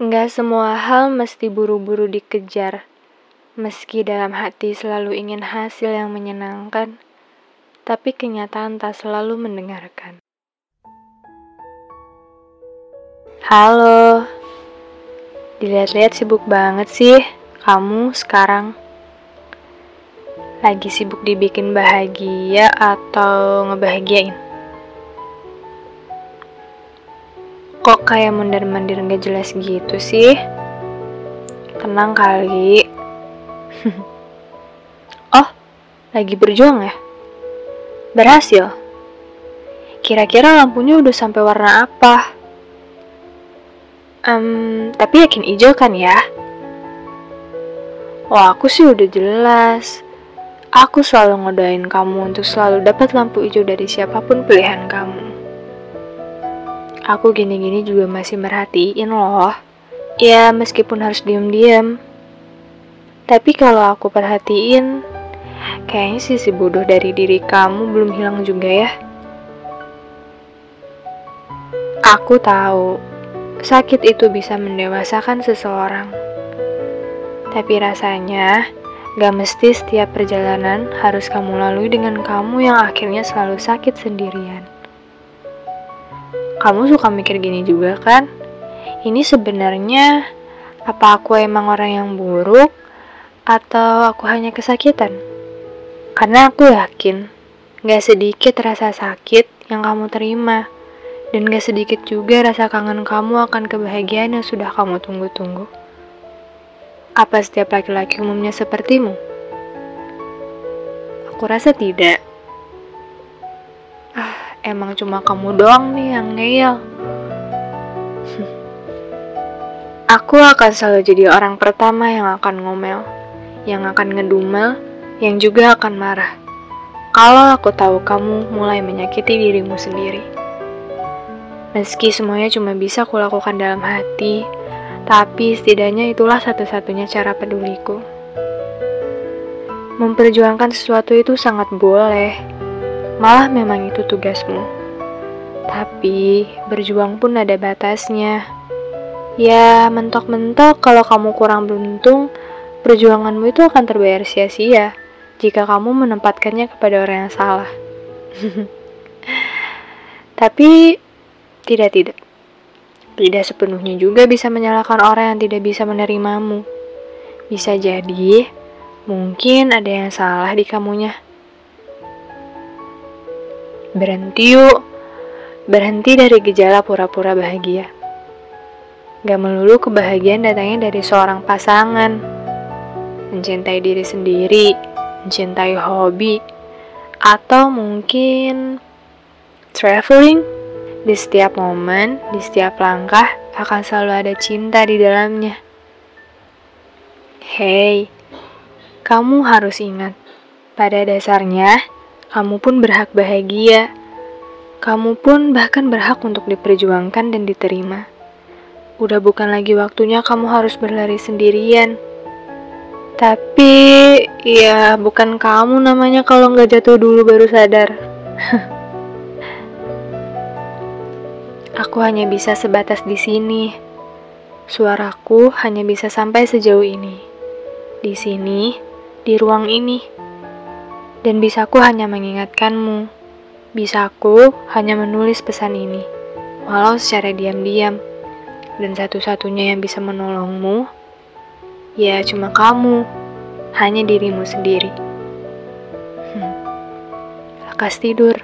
Nggak semua hal mesti buru-buru dikejar. Meski dalam hati selalu ingin hasil yang menyenangkan, tapi kenyataan tak selalu mendengarkan. Halo, dilihat-lihat sibuk banget sih kamu sekarang. Lagi sibuk dibikin bahagia atau ngebahagiain? Kok kayak mondar-mandir gak jelas gitu sih? Tenang kali. oh, lagi berjuang ya? Berhasil? Kira-kira lampunya udah sampai warna apa? Um, tapi yakin hijau kan ya? Wah, aku sih udah jelas. Aku selalu ngodain kamu untuk selalu dapat lampu hijau dari siapa pun pilihan kamu. Aku gini-gini juga masih merhatiin loh. Ya, meskipun harus diem-diem. Tapi kalau aku perhatiin, kayaknya sisi bodoh dari diri kamu belum hilang juga ya. Aku tahu, sakit itu bisa mendewasakan seseorang. Tapi rasanya, gak mesti setiap perjalanan harus kamu lalui dengan kamu yang akhirnya selalu sakit sendirian. Kamu suka mikir gini juga kan? Ini sebenarnya apa aku emang orang yang buruk atau aku hanya kesakitan? Karena aku yakin gak sedikit rasa sakit yang kamu terima dan gak sedikit juga rasa kangen kamu akan kebahagiaan yang sudah kamu tunggu-tunggu. Apa setiap laki-laki umumnya sepertimu? Aku rasa tidak emang cuma kamu doang nih yang ngeyel. Aku akan selalu jadi orang pertama yang akan ngomel, yang akan ngedumel, yang juga akan marah. Kalau aku tahu kamu mulai menyakiti dirimu sendiri. Meski semuanya cuma bisa kulakukan dalam hati, tapi setidaknya itulah satu-satunya cara peduliku. Memperjuangkan sesuatu itu sangat boleh, Malah memang itu tugasmu. Tapi berjuang pun ada batasnya. Ya, mentok-mentok kalau kamu kurang beruntung, perjuanganmu itu akan terbayar sia-sia jika kamu menempatkannya kepada orang yang salah. Tapi tidak tidak. Tidak sepenuhnya juga bisa menyalahkan orang yang tidak bisa menerimamu. Bisa jadi mungkin ada yang salah di kamunya. Berhenti yuk. Berhenti dari gejala pura-pura bahagia. Gak melulu kebahagiaan datangnya dari seorang pasangan. Mencintai diri sendiri, mencintai hobi, atau mungkin traveling. Di setiap momen, di setiap langkah akan selalu ada cinta di dalamnya. Hei, kamu harus ingat, pada dasarnya kamu pun berhak bahagia. Kamu pun bahkan berhak untuk diperjuangkan dan diterima. Udah bukan lagi waktunya kamu harus berlari sendirian. Tapi ya bukan kamu namanya kalau nggak jatuh dulu baru sadar. Aku hanya bisa sebatas di sini. Suaraku hanya bisa sampai sejauh ini. Di sini, di ruang ini. Dan bisaku hanya mengingatkanmu. Bisaku hanya menulis pesan ini, walau secara diam-diam. Dan satu-satunya yang bisa menolongmu, ya cuma kamu, hanya dirimu sendiri. Hmm. Lekas tidur.